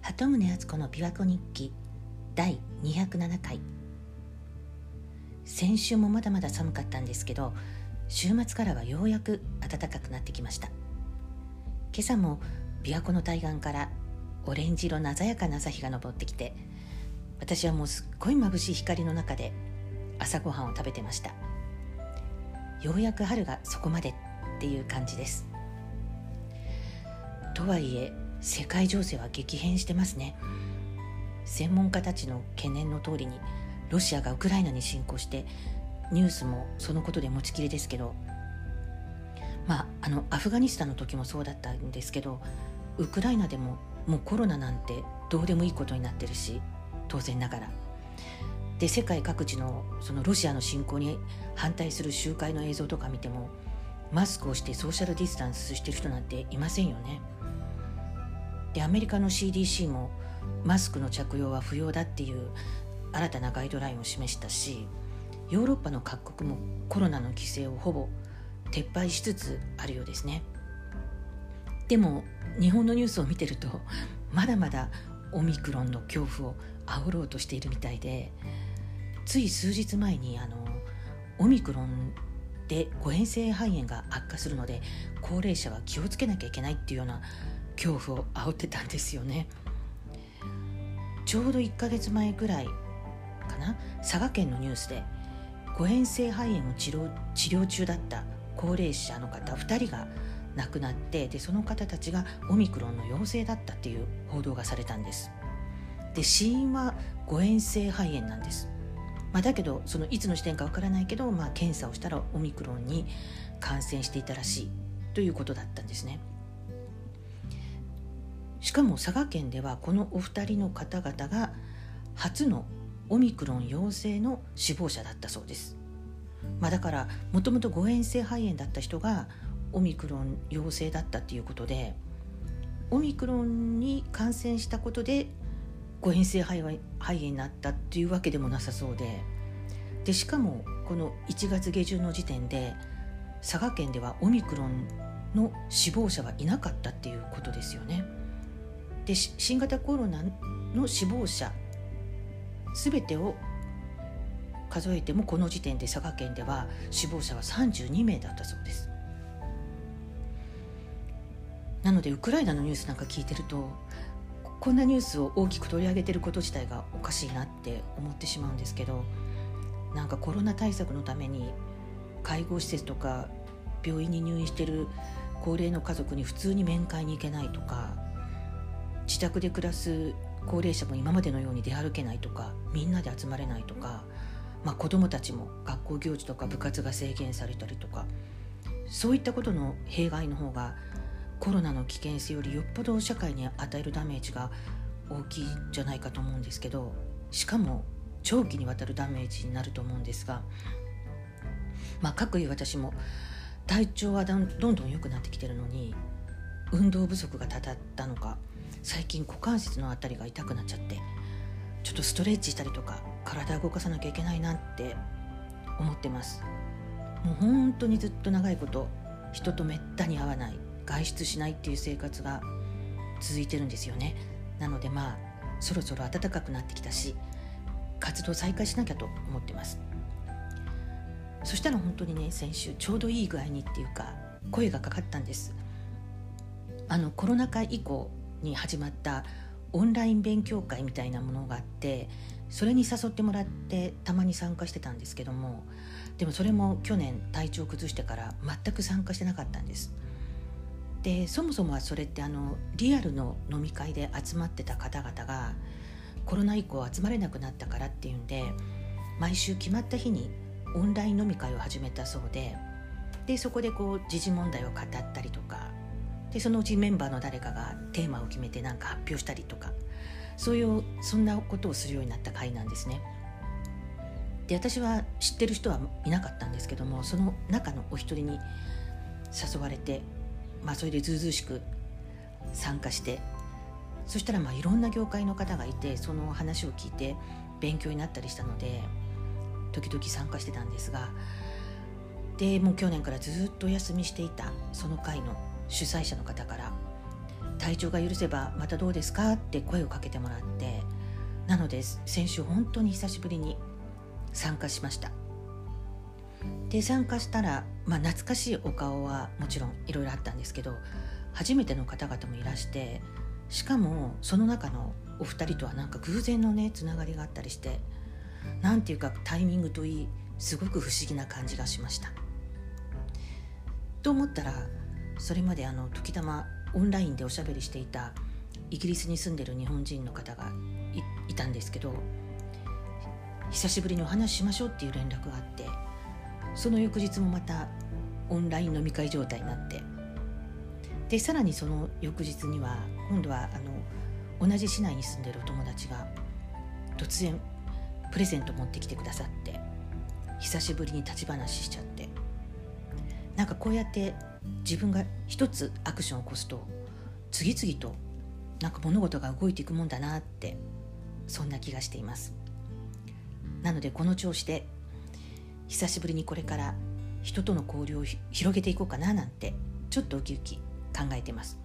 鳩宗敦子の琵琶湖日記第207回。先週もまだまだ寒かったんですけど週末からはようやく暖かくなってきました。今朝も琵琶湖の対岸からオレンジ色の鮮やかな朝日が昇ってきて私はもうすっごい眩しい光の中で朝ごはんを食べてました。ようやく春がそこまでっていう感じです。とはいえ世界情勢は激変してますね専門家たちの懸念の通りにロシアがウクライナに侵攻してニュースもそのことで持ちきりですけどまああのアフガニスタンの時もそうだったんですけどウクライナでももうコロナなんてどうでもいいことになってるし当然ながらで世界各地のそのロシアの侵攻に反対する集会の映像とか見てもマスクをしてソーシャルディスタンスしてる人なんていませんよね。でアメリカの CDC もマスクの着用は不要だっていう新たなガイドラインを示したしヨーロッパの各国もコロナの規制をほぼ撤廃しつつあるようですね。でも日本のニュースを見てるとまだまだオミクロンの恐怖を煽ろうとしているみたいでつい数日前にあのオミクロンで誤嚥性肺炎が悪化するので高齢者は気をつけなきゃいけないっていうような恐怖を煽ってたんですよね。ちょうど1ヶ月前ぐらいかな。佐賀県のニュースで誤嚥性肺炎を治療治療中だった高齢者の方2人が亡くなってでその方たちがオミクロンの陽性だったっていう報道がされたんです。で死因は誤嚥性肺炎なんです、まあ、だけどそのいつの時点かわからないけど、まあ、検査をしたらオミクロンに感染していたらしいということだったんですね。しかも佐賀県ではこのお二人の方々が初のオミクロン陽性の死亡者だったそうです。まあ、だからもともと誤嚥性肺炎だった人がオミクロン陽性だったっていうことでオミクロンに感染したことで誤嚥性肺炎になったっていうわけでもなさそうででしかもこの1月下旬の時点で佐賀県ではオミクロンの死亡者はいなかったっていうことですよね。で新型コロナの死亡者全てを数えてもこの時点で佐賀県では死亡者は32名だったそうです。なのでウクライナのニュースなんか聞いてるとこんなニュースを大きく取り上げてること自体がおかしいなって思ってしまうんですけどなんかコロナ対策のために介護施設とか病院に入院してる高齢の家族に普通に面会に行けないとか自宅で暮らす高齢者も今までのように出歩けないとかみんなで集まれないとか、まあ、子どもたちも学校行事とか部活が制限されたりとかそういったことの弊害の方がコロナの危険性よりよっぽど社会に与えるダメージが大きいんじゃないかと思うんですけどしかも長期にわたるダメージになると思うんですがまあ各位私も体調はどんどん良くなってきてるのに運動不足がたたったのか最近股関節の辺りが痛くなっちゃってちょっとストレッチしたりとか体動かさなきゃいけないなって思ってます。もう本当にずっと長いこと人とめったに会わない外出しないっていう生活が続いてるんですよね。なのでまあそろそろ暖かくなってきたし活動再開しなきゃと思ってます。そしたら本当にね先週ちょうどいい具合にっていうか声がかかったんです。あのコロナ禍以降に始まったオンライン勉強会みたいなものがあってそれに誘ってもらってたまに参加してたんですけどもでもそれも去年体調崩してから全く参加してなかったんです。でそもそもはそれってあのリアルの飲み会で集まってた方々がコロナ以降集まれなくなったからっていうんで毎週決まった日にオンライン飲み会を始めたそうででそこでこう時事問題を語ったりとかでそのうちメンバーの誰かがテーマを決めて何か発表したりとかそういうそんなことをするようになった回なんですね。で私は知ってる人はいなかったんですけどもその中のお一人に誘われて、まあ、それでずうずうしく参加してそしたらまあいろんな業界の方がいてその話を聞いて勉強になったりしたので時々参加してたんですがでもう去年からずっとお休みしていたその回の主催者の方から「体調が許せばまたどうですか?」って声をかけてもらってなので先週本当に久しぶりに参加しましたで参加したら、まあ、懐かしいお顔はもちろんいろいろあったんですけど初めての方々もいらしてしかもその中のお二人とはなんか偶然のねつながりがあったりしてなんていうかタイミングといいすごく不思議な感じがしました。と思ったらそれまであの時たまオンラインでおしゃべりしていたイギリスに住んでる日本人の方がいたんですけど久しぶりにお話ししましょうっていう連絡があってその翌日もまたオンライン飲み会状態になってでさらにその翌日には今度はあの同じ市内に住んでるお友達が突然プレゼント持ってきてくださって久しぶりに立ち話しちゃってなんかこうやって自分が一つアクションを起こすと次々となんか物事が動いていくもんだなってそんな気がしています。なのでこの調子で久しぶりにこれから人との交流を広げていこうかななんてちょっとウキウキ考えてます。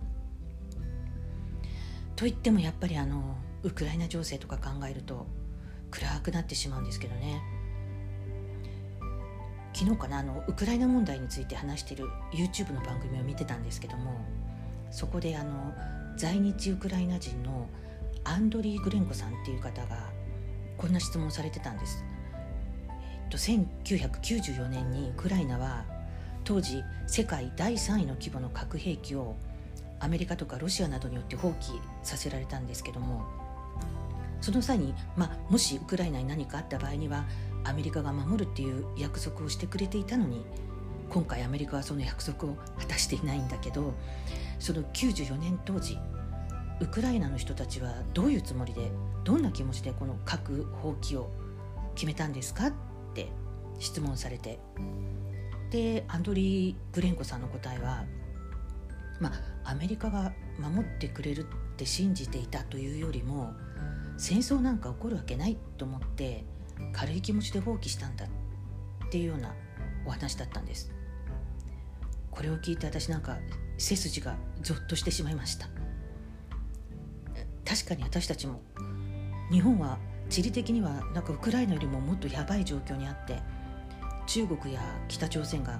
と言ってもやっぱりあのウクライナ情勢とか考えると暗くなってしまうんですけどね。昨日かなあのウクライナ問題について話してる YouTube の番組を見てたんですけどもそこであの在日ウクライナ人のアンドリー・グレンコさんっていう方がこんな質問されてたんです。えっと、1994年にウクライナは当時世界第3位の規模の核兵器をアメリカとかロシアなどによって放棄させられたんですけどもその際に、まあ、もしウクライナに何かあった場合にはアメリカが守るっていう約束をしてくれていたのに今回アメリカはその約束を果たしていないんだけどその94年当時ウクライナの人たちはどういうつもりでどんな気持ちでこの核放棄を決めたんですかって質問されてでアンドリー・グレンコさんの答えはまあアメリカが守ってくれるって信じていたというよりも戦争なんか起こるわけないと思って軽い気持ちで放棄したんだっていうようなお話だったんです。これを聞いて私なんか背筋がゾッとしてしまいました。確かに私たちも日本は地理的にはなんかウクライナよりももっとやばい状況にあって中国や北朝鮮が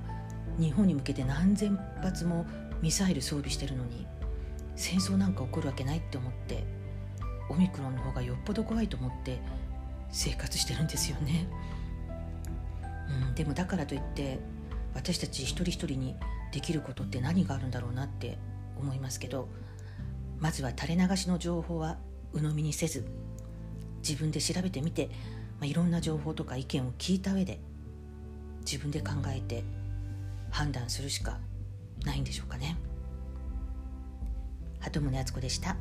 日本に向けて何千発もミサイル装備してるのに戦争なんか起こるわけないって思ってオミクロンの方がよっぽど怖いと思って生活してるんですよね、うん、でもだからといって私たち一人一人にできることって何があるんだろうなって思いますけどまずは垂れ流しの情報は鵜呑みにせず自分で調べてみて、まあ、いろんな情報とか意見を聞いた上で自分で考えて判断するしかないんでしょうかね鳩宗敦子でした。